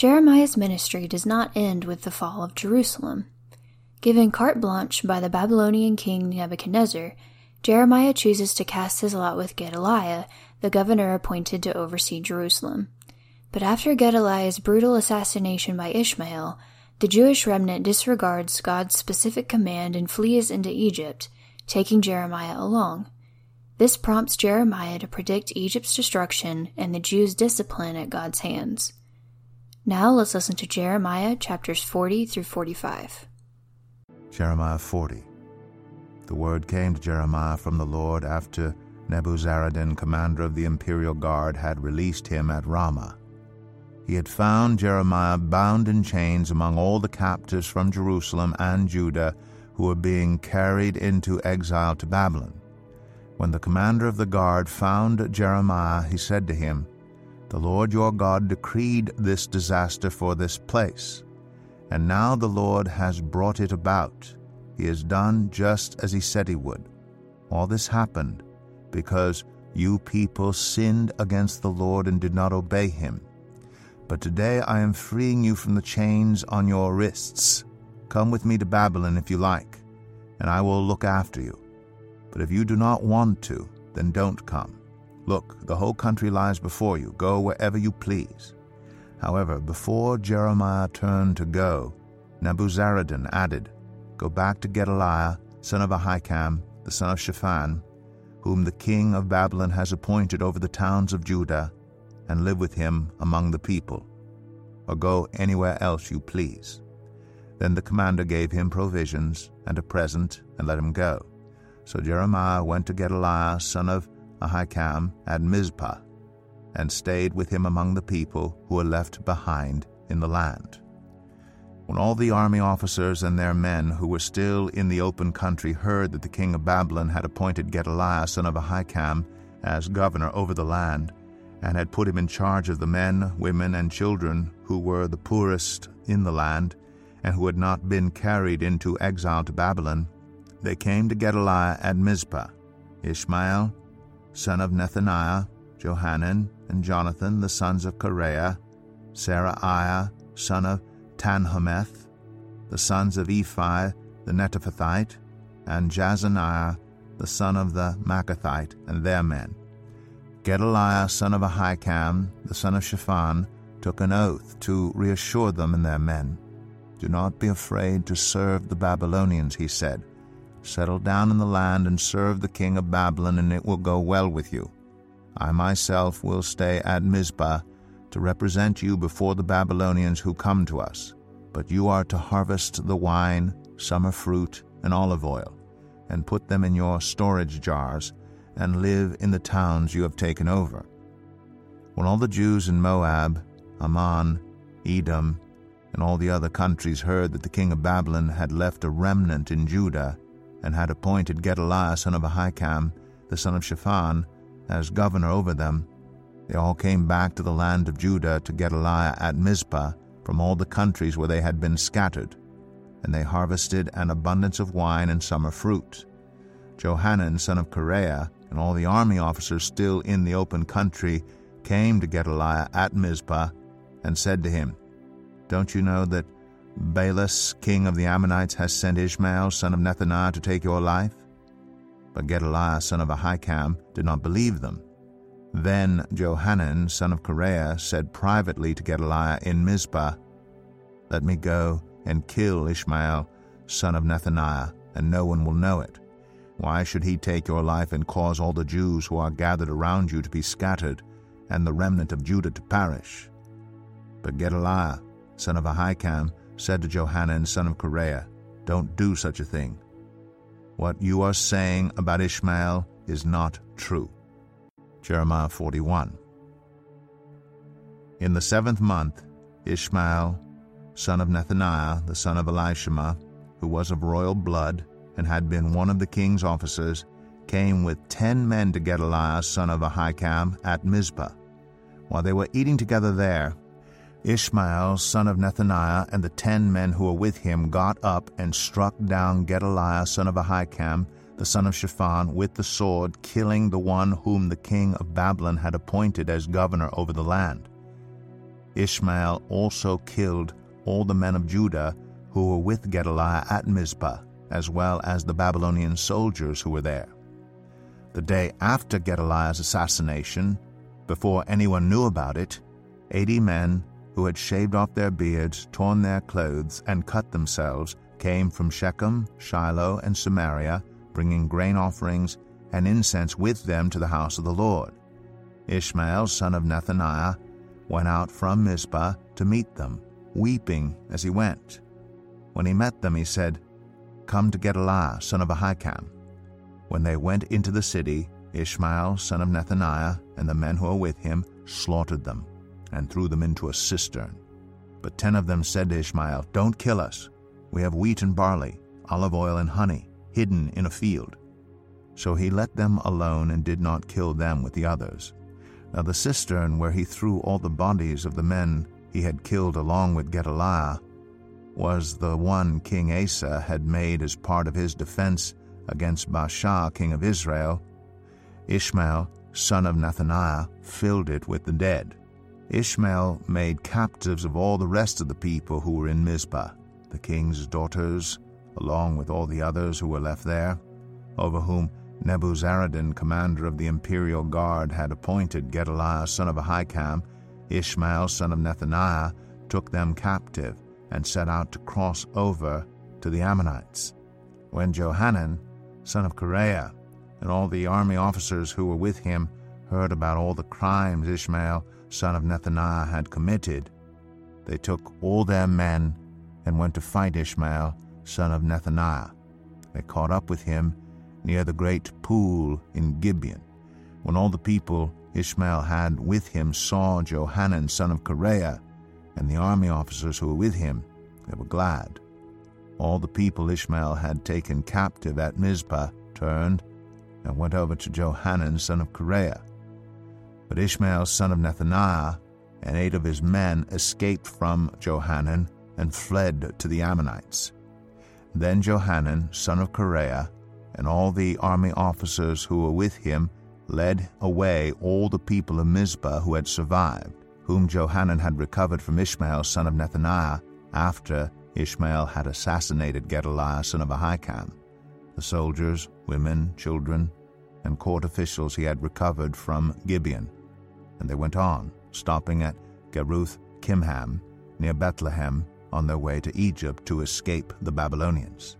Jeremiah's ministry does not end with the fall of Jerusalem. Given carte blanche by the Babylonian king Nebuchadnezzar, Jeremiah chooses to cast his lot with Gedaliah, the governor appointed to oversee Jerusalem. But after Gedaliah's brutal assassination by Ishmael, the Jewish remnant disregards God's specific command and flees into Egypt, taking Jeremiah along. This prompts Jeremiah to predict Egypt's destruction and the Jews' discipline at God's hands. Now let's listen to Jeremiah chapters 40 through 45. Jeremiah 40. The word came to Jeremiah from the Lord after Nebuzaradan, commander of the imperial guard, had released him at Ramah. He had found Jeremiah bound in chains among all the captives from Jerusalem and Judah who were being carried into exile to Babylon. When the commander of the guard found Jeremiah, he said to him, The Lord your God decreed this disaster for this place, and now the Lord has brought it about. He has done just as he said he would. All this happened because you people sinned against the Lord and did not obey him. But today I am freeing you from the chains on your wrists. Come with me to Babylon if you like, and I will look after you. But if you do not want to, then don't come. Look, the whole country lies before you. Go wherever you please. However, before Jeremiah turned to go, Nebuzaradan added, Go back to Gedaliah, son of Ahikam, the son of Shaphan, whom the king of Babylon has appointed over the towns of Judah, and live with him among the people. Or go anywhere else you please. Then the commander gave him provisions and a present and let him go. So Jeremiah went to Gedaliah, son of Ahikam, at Mizpah, and stayed with him among the people who were left behind in the land. When all the army officers and their men who were still in the open country heard that the king of Babylon had appointed Gedaliah, son of Ahikam, as governor over the land, and had put him in charge of the men, women, and children who were the poorest in the land, and who had not been carried into exile to Babylon, they came to Gedaliah at Mizpah, Ishmael, son of Nethaniah, Johanan, and Jonathan, the sons of Kareah, Seraiah, son of Tanhumeth, the sons of Ephai, the Netophathite, and Jaazaniah, the son of the Maakathite, and their men. Gedaliah, son of Ahikam, the son of Shaphan, took an oath to reassure them and their men. Do not be afraid to serve the Babylonians, he said. Settle down in the land and serve the king of Babylon, and it will go well with you. I myself will stay at Mizpah to represent you before the Babylonians who come to us. But you are to harvest the wine, summer fruit, and olive oil, and put them in your storage jars, and live in the towns you have taken over. When all the Jews in Moab, Ammon, Edom, and all the other countries heard that the king of Babylon had left a remnant in Judah, and had appointed Gedaliah son of Ahikam, the son of Shaphan, as governor over them, they all came back to the land of Judah to Gedaliah at Mizpah from all the countries where they had been scattered, and they harvested an abundance of wine and summer fruit. Johanan son of Kareah and all the army officers still in the open country came to Gedaliah at Mizpah and said to him, Don't you know that Baalis, king of the Ammonites, has sent Ishmael, son of Nethaniah, to take your life? But Gedaliah, son of Ahikam, did not believe them. Then Johanan, son of Kareah, said privately to Gedaliah in Mizpah, Let me go and kill Ishmael, son of Nethaniah, and no one will know it. Why should he take your life and cause all the Jews who are gathered around you to be scattered, and the remnant of Judah to perish? But Gedaliah, son of Ahikam, said to Johanan, son of Kareah, Don't do such a thing. What you are saying about Ishmael is not true. Jeremiah 41. In the seventh month, Ishmael, son of Nethaniah, the son of Elishama, who was of royal blood, and had been one of the king's officers, came with ten men to Gedaliah, son of Ahikam, at Mizpah. While they were eating together there, Ishmael, son of Nethaniah, and the ten men who were with him got up and struck down Gedaliah, son of Ahikam, the son of Shaphan, with the sword, killing the one whom the king of Babylon had appointed as governor over the land. Ishmael also killed all the men of Judah who were with Gedaliah at Mizpah, as well as the Babylonian soldiers who were there. The day after Gedaliah's assassination, before anyone knew about it, eighty men who had shaved off their beards, torn their clothes, and cut themselves, came from Shechem, Shiloh, and Samaria, bringing grain offerings and incense with them to the house of the Lord. Ishmael, son of Nethaniah, went out from Mizpah to meet them, weeping as he went. When he met them, he said, Come to Gedaliah, son of Ahikam. When they went into the city, Ishmael, son of Nethaniah, and the men who were with him slaughtered them and threw them into a cistern. But ten of them said to Ishmael, Don't kill us. We have wheat and barley, olive oil and honey, hidden in a field. So he let them alone and did not kill them with the others. Now the cistern where he threw all the bodies of the men he had killed along with Gedaliah was the one King Asa had made as part of his defense against Baasha, king of Israel. Ishmael, son of Nethaniah, filled it with the dead. Ishmael made captives of all the rest of the people who were in Mizpah, the king's daughters, along with all the others who were left there, over whom Nebuzaradan, commander of the imperial guard, had appointed Gedaliah son of Ahikam, Ishmael son of Nethaniah, took them captive and set out to cross over to the Ammonites. When Johanan, son of Kareah, and all the army officers who were with him heard about all the crimes Ishmael son of Nethaniah, had committed, they took all their men and went to fight Ishmael, son of Nethaniah. They caught up with him near the great pool in Gibeon. When all the people Ishmael had with him saw Johanan, son of Kareah, and the army officers who were with him, they were glad. All the people Ishmael had taken captive at Mizpah turned and went over to Johanan, son of Kareah. But Ishmael, son of Nethaniah, and eight of his men escaped from Johanan and fled to the Ammonites. Then Johanan, son of Kareah, and all the army officers who were with him led away all the people of Mizpah who had survived, whom Johanan had recovered from Ishmael, son of Nethaniah, after Ishmael had assassinated Gedaliah, son of Ahikam. The soldiers, women, children, and court officials he had recovered from Gibeon and they went on, stopping at Geruth Kimham, near Bethlehem, on their way to Egypt to escape the Babylonians.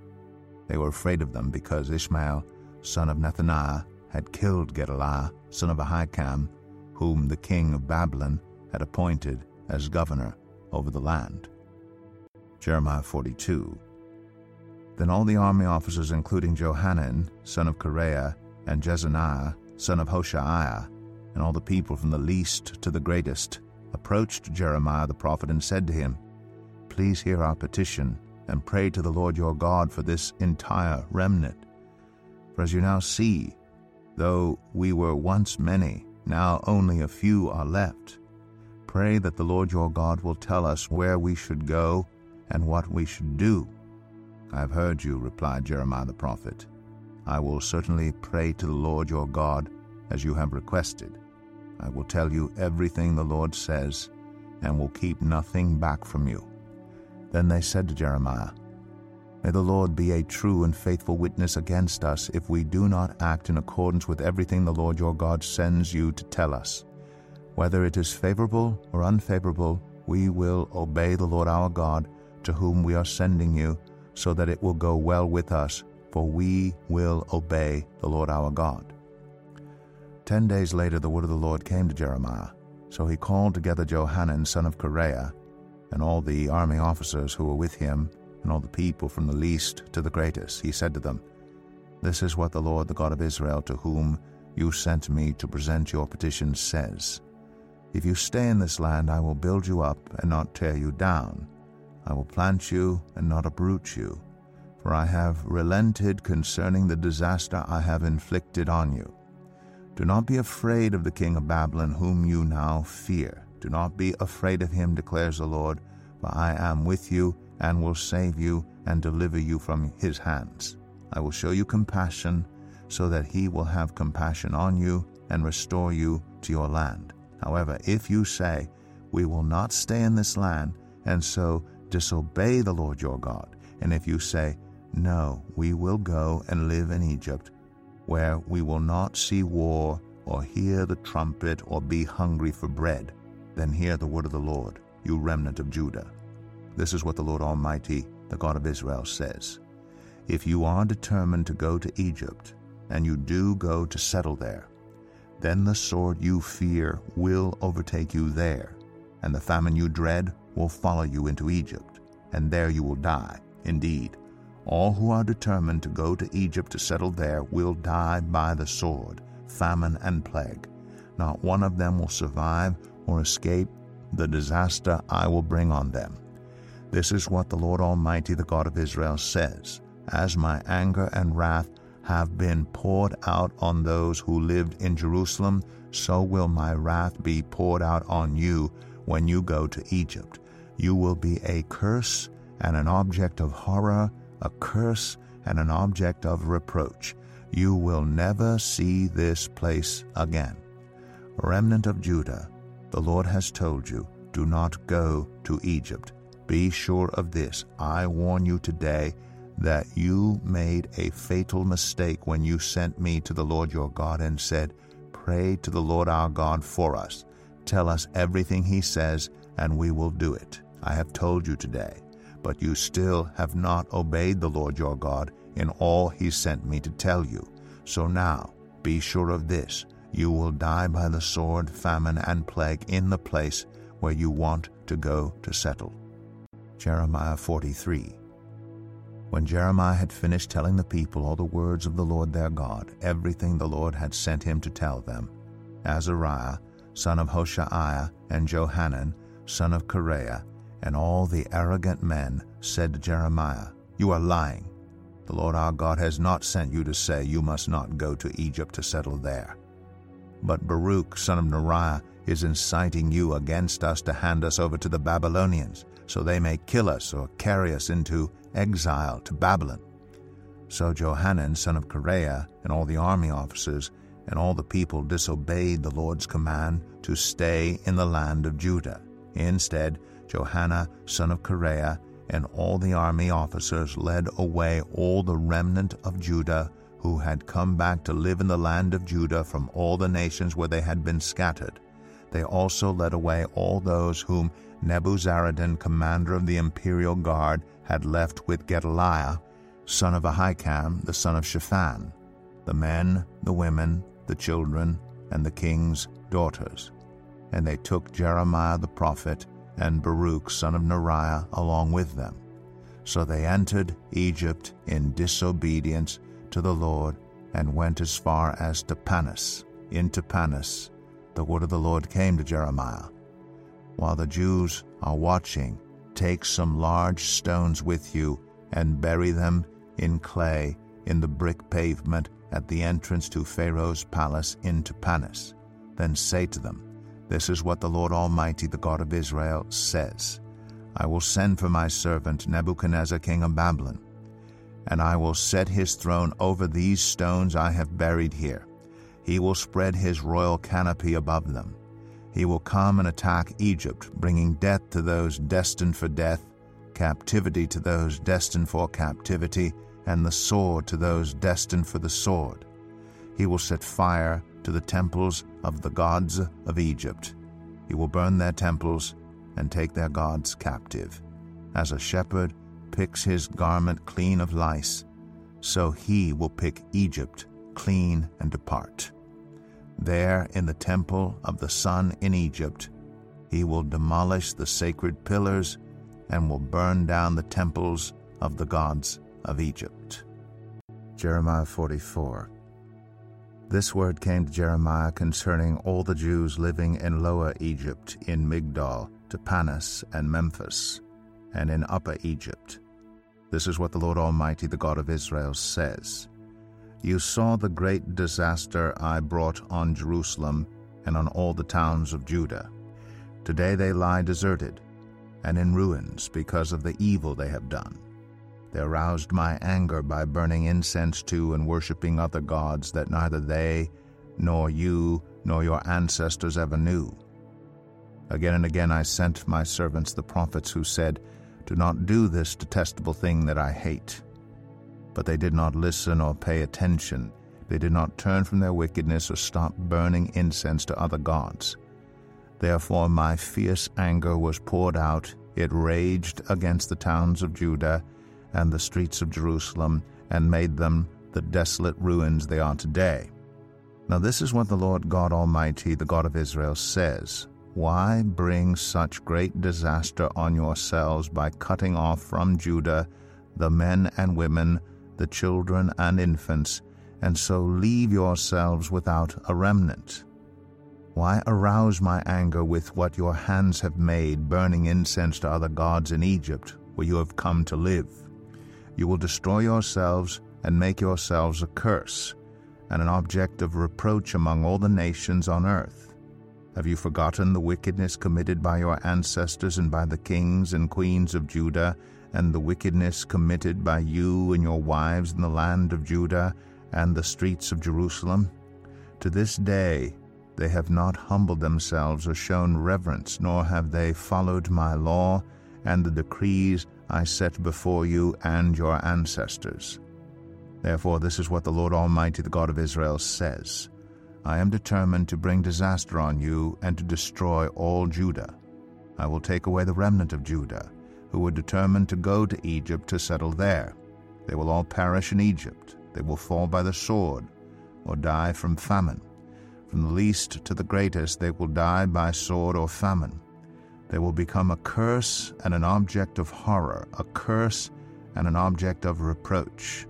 They were afraid of them because Ishmael, son of Nethaniah, had killed Gedaliah, son of Ahikam, whom the king of Babylon had appointed as governor over the land. Jeremiah 42 Then all the army officers, including Johanan, son of Kareah, and Jezaniah, son of Hoshaiah, and all the people from the least to the greatest approached Jeremiah the prophet and said to him, Please hear our petition and pray to the Lord your God for this entire remnant. For as you now see, though we were once many, now only a few are left. Pray that the Lord your God will tell us where we should go and what we should do. I have heard you, replied Jeremiah the prophet. I will certainly pray to the Lord your God as you have requested. I will tell you everything the Lord says, and will keep nothing back from you. Then they said to Jeremiah, May the Lord be a true and faithful witness against us if we do not act in accordance with everything the Lord your God sends you to tell us. Whether it is favorable or unfavorable, we will obey the Lord our God, to whom we are sending you, so that it will go well with us, for we will obey the Lord our God. Ten days later, the word of the Lord came to Jeremiah. So he called together Johanan, son of Kareah, and all the army officers who were with him, and all the people from the least to the greatest. He said to them, This is what the Lord, the God of Israel, to whom you sent me to present your petition, says If you stay in this land, I will build you up and not tear you down. I will plant you and not uproot you, for I have relented concerning the disaster I have inflicted on you. Do not be afraid of the king of Babylon, whom you now fear. Do not be afraid of him, declares the Lord, for I am with you and will save you and deliver you from his hands. I will show you compassion, so that he will have compassion on you and restore you to your land. However, if you say, We will not stay in this land, and so disobey the Lord your God, and if you say, No, we will go and live in Egypt, where we will not see war or hear the trumpet or be hungry for bread, then hear the word of the Lord, you remnant of Judah. This is what the Lord Almighty, the God of Israel, says. If you are determined to go to Egypt, and you do go to settle there, then the sword you fear will overtake you there, and the famine you dread will follow you into Egypt, and there you will die. Indeed, all who are determined to go to Egypt to settle there will die by the sword, famine, and plague. Not one of them will survive or escape the disaster I will bring on them. This is what the Lord Almighty, the God of Israel, says As my anger and wrath have been poured out on those who lived in Jerusalem, so will my wrath be poured out on you when you go to Egypt. You will be a curse and an object of horror, a curse and an object of reproach. You will never see this place again. Remnant of Judah, the Lord has told you, do not go to Egypt. Be sure of this I warn you today that you made a fatal mistake when you sent me to the Lord your God and said, Pray to the Lord our God for us. Tell us everything he says, and we will do it. I have told you today. But you still have not obeyed the Lord your God in all he sent me to tell you. So now, be sure of this you will die by the sword, famine, and plague in the place where you want to go to settle. Jeremiah 43. When Jeremiah had finished telling the people all the words of the Lord their God, everything the Lord had sent him to tell them, Azariah, son of Hoshaiah, and Johanan, son of Kareah, and all the arrogant men said to Jeremiah, You are lying. The Lord our God has not sent you to say, You must not go to Egypt to settle there. But Baruch, son of Neriah, is inciting you against us to hand us over to the Babylonians so they may kill us or carry us into exile to Babylon. So Johanan, son of Kareah, and all the army officers and all the people disobeyed the Lord's command to stay in the land of Judah. Instead, Johanan, son of Kareah, and all the army officers led away all the remnant of Judah who had come back to live in the land of Judah from all the nations where they had been scattered. They also led away all those whom Nebuzaradan, commander of the imperial guard, had left with Gedaliah, son of Ahikam, the son of Shaphan, the men, the women, the children, and the king's daughters. And they took Jeremiah the prophet and Baruch, son of Neriah, along with them. So they entered Egypt in disobedience to the Lord and went as far as Tahpanhes. In Tahpanhes, the word of the Lord came to Jeremiah while the Jews are watching, take some large stones with you and bury them in clay in the brick pavement at the entrance to Pharaoh's palace in Tahpanhes. Then say to them, This is what the Lord Almighty, the God of Israel, says I will send for my servant Nebuchadnezzar, king of Babylon, and I will set his throne over these stones I have buried here. He will spread his royal canopy above them he will come and attack Egypt, bringing death to those destined for death, captivity to those destined for captivity, and the sword to those destined for the sword. He will set fire to the temples of the gods of Egypt. He will burn their temples and take their gods captive. As a shepherd picks his garment clean of lice, so he will pick Egypt clean and depart. There, in the temple of the sun in Egypt, he will demolish the sacred pillars and will burn down the temples of the gods of Egypt. Jeremiah 44. This word came to Jeremiah concerning all the Jews living in Lower Egypt, in Migdol, Tahpanhes, and Memphis. and in Upper Egypt. This is what the Lord Almighty, the God of Israel, says You saw the great disaster I brought on Jerusalem and on all the towns of Judah. Today they lie deserted and in ruins because of the evil they have done. They aroused my anger by burning incense to and worshipping other gods that neither they, nor you, nor your ancestors ever knew. Again and again I sent my servants the prophets who said, Do not do this detestable thing that I hate. But they did not listen or pay attention. They did not turn from their wickedness or stop burning incense to other gods. Therefore my fierce anger was poured out. It raged against the towns of Judah and the streets of Jerusalem, and made them the desolate ruins they are today. Now this is what the Lord God Almighty, the God of Israel, says why bring such great disaster on yourselves by cutting off from Judah the men and women, the children and infants, and so leave yourselves without a remnant? Why arouse my anger with what your hands have made, burning incense to other gods in Egypt, where you have come to live? You will destroy yourselves and make yourselves a curse, and an object of reproach among all the nations on earth. Have you forgotten the wickedness committed by your ancestors and by the kings and queens of Judah, and the wickedness committed by you and your wives in the land of Judah and the streets of Jerusalem? To this day they have not humbled themselves or shown reverence, nor have they followed my law and the decrees I set before you and your ancestors. Therefore, this is what the Lord Almighty, the God of Israel, says I am determined to bring disaster on you and to destroy all Judah. I will take away the remnant of Judah, who were determined to go to Egypt to settle there. They will all perish in Egypt. They will fall by the sword, or die from famine. From the least to the greatest, they will die by sword or famine. They will become a curse and an object of horror, a curse and an object of reproach.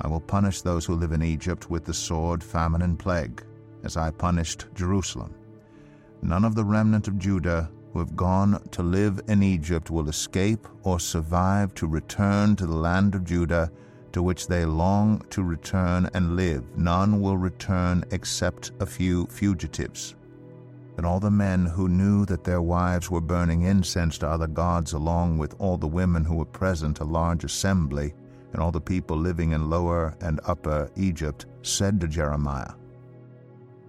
I will punish those who live in Egypt with the sword, famine, and plague as I punished Jerusalem. None of the remnant of Judah who have gone to live in Egypt will escape or survive to return to the land of Judah to which they long to return and live. None will return except a few fugitives. And all the men who knew that their wives were burning incense to other gods, along with all the women who were present, a large assembly, and all the people living in lower and upper Egypt, said to Jeremiah,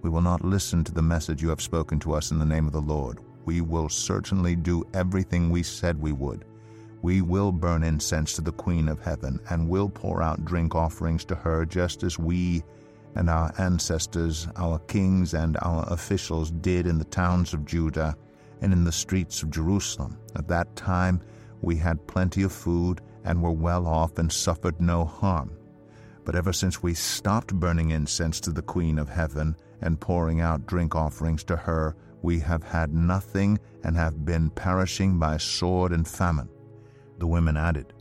we will not listen to the message you have spoken to us in the name of the Lord. We will certainly do everything we said we would. We will burn incense to the Queen of Heaven, and will pour out drink offerings to her, just as we and our ancestors, our kings and our officials did in the towns of Judah and in the streets of Jerusalem. At that time we had plenty of food and were well off and suffered no harm. But ever since we stopped burning incense to the Queen of Heaven, and pouring out drink offerings to her, we have had nothing and have been perishing by sword and famine. The women added,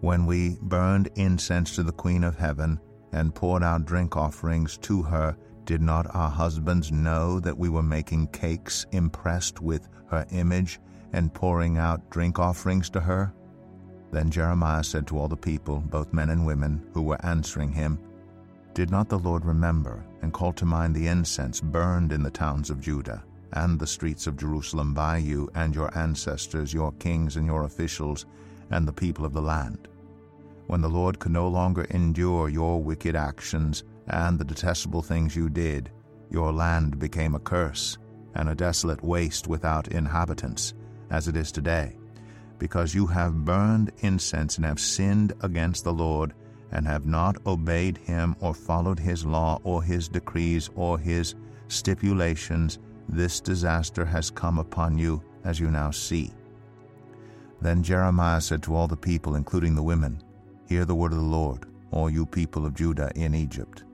When we burned incense to the Queen of Heaven and poured out drink offerings to her, did not our husbands know that we were making cakes impressed with her image and pouring out drink offerings to her? Then Jeremiah said to all the people, both men and women, who were answering him, did not the Lord remember and call to mind the incense burned in the towns of Judah and the streets of Jerusalem by you and your ancestors, your kings and your officials, and the people of the land? When the Lord could no longer endure your wicked actions and the detestable things you did, your land became a curse and a desolate waste without inhabitants, as it is today, because you have burned incense and have sinned against the Lord and have not obeyed him or followed his law or his decrees or his stipulations, this disaster has come upon you, as you now see. Then Jeremiah said to all the people, including the women, Hear the word of the Lord, all you people of Judah in Egypt.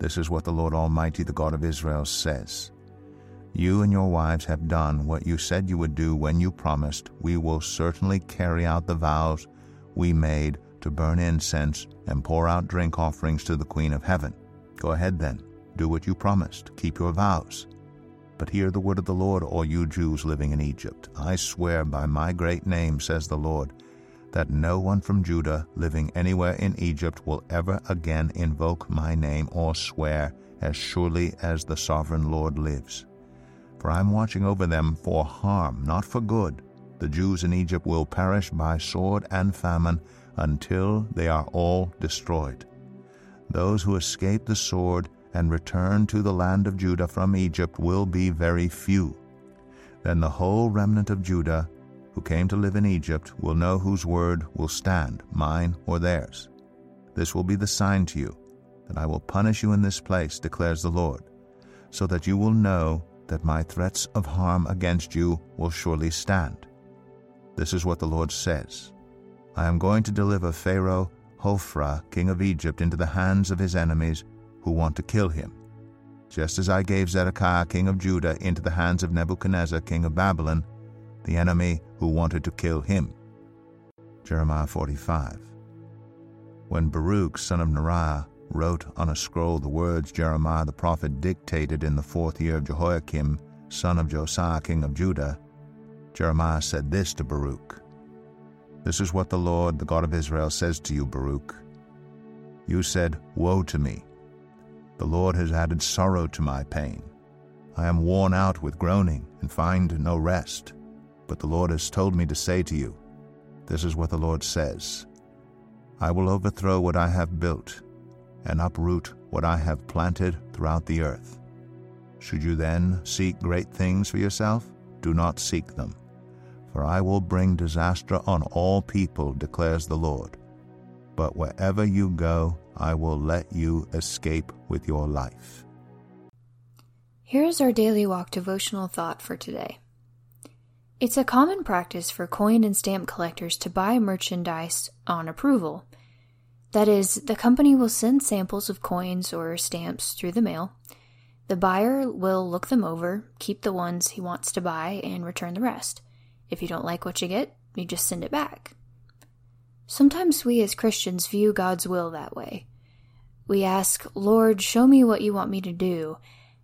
This is what the Lord Almighty, the God of Israel, says. You and your wives have done what you said you would do when you promised, We will certainly carry out the vows we made to burn incense and pour out drink offerings to the Queen of Heaven. Go ahead then, do what you promised, keep your vows. But hear the word of the Lord, all you Jews living in Egypt. I swear by my great name, says the Lord, that no one from Judah living anywhere in Egypt will ever again invoke my name or swear, as surely as the sovereign Lord lives. For I am watching over them for harm, not for good. The Jews in Egypt will perish by sword and famine until they are all destroyed. Those who escape the sword and return to the land of Judah from Egypt will be very few. Then the whole remnant of Judah who came to live in Egypt will know whose word will stand, mine or theirs. This will be the sign to you, that I will punish you in this place, declares the Lord, so that you will know that my threats of harm against you will surely stand. This is what the Lord says I am going to deliver Pharaoh Hophra, king of Egypt, into the hands of his enemies who want to kill him, just as I gave Zedekiah, king of Judah, into the hands of Nebuchadnezzar, king of Babylon, the enemy who wanted to kill him. Jeremiah 45. When Baruch, son of Neriah, wrote on a scroll the words Jeremiah the prophet dictated in the fourth year of Jehoiakim, son of Josiah, king of Judah, Jeremiah said this to Baruch This is what the Lord, the God of Israel, says to you, Baruch. You said, Woe to me! The Lord has added sorrow to my pain. I am worn out with groaning and find no rest. But the Lord has told me to say to you, This is what the Lord says I will overthrow what I have built and uproot what I have planted throughout the earth. Should you then seek great things for yourself? Do not seek them. For I will bring disaster on all people, declares the Lord. But wherever you go, I will let you escape with your life. Here is our daily walk devotional thought for today. It's a common practice for coin and stamp collectors to buy merchandise on approval. That is, the company will send samples of coins or stamps through the mail. The buyer will look them over, keep the ones he wants to buy, and return the rest. If you don't like what you get, you just send it back. Sometimes we as Christians view God's will that way. We ask, Lord, show me what you want me to do,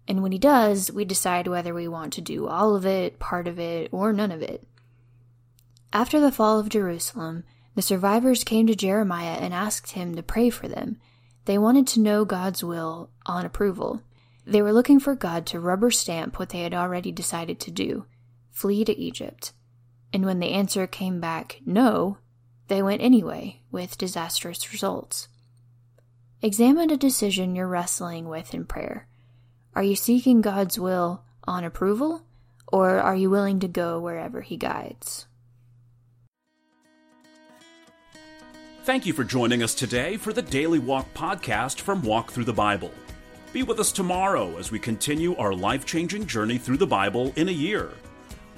and when He does, we decide whether we want to do all of it, part of it, or none of it. After the fall of Jerusalem, the survivors came to Jeremiah and asked him to pray for them. They wanted to know God's will on approval. They were looking for God to rubber stamp what they had already decided to do flee to Egypt. And when the answer came back no, they went anyway, with disastrous results. Examine a decision you're wrestling with in prayer. Are you seeking God's will on approval, or are you willing to go wherever He guides? Thank you for joining us today for the Daily Walk podcast from Walk Through the Bible. Be with us tomorrow as we continue our life changing journey through the Bible in a year.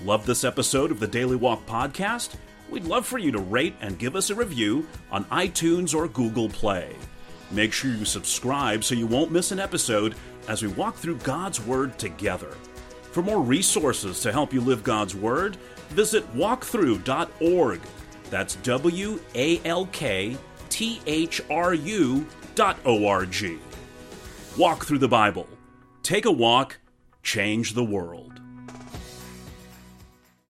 Love this episode of the Daily Walk podcast? We'd love for you to rate and give us a review on iTunes or Google Play. Make sure you subscribe so you won't miss an episode as we walk through God's Word together. For more resources to help you live God's Word, visit walkthru.org. That's W A L K T H R U dot O R G. Walk through the Bible. Take a walk, change the world.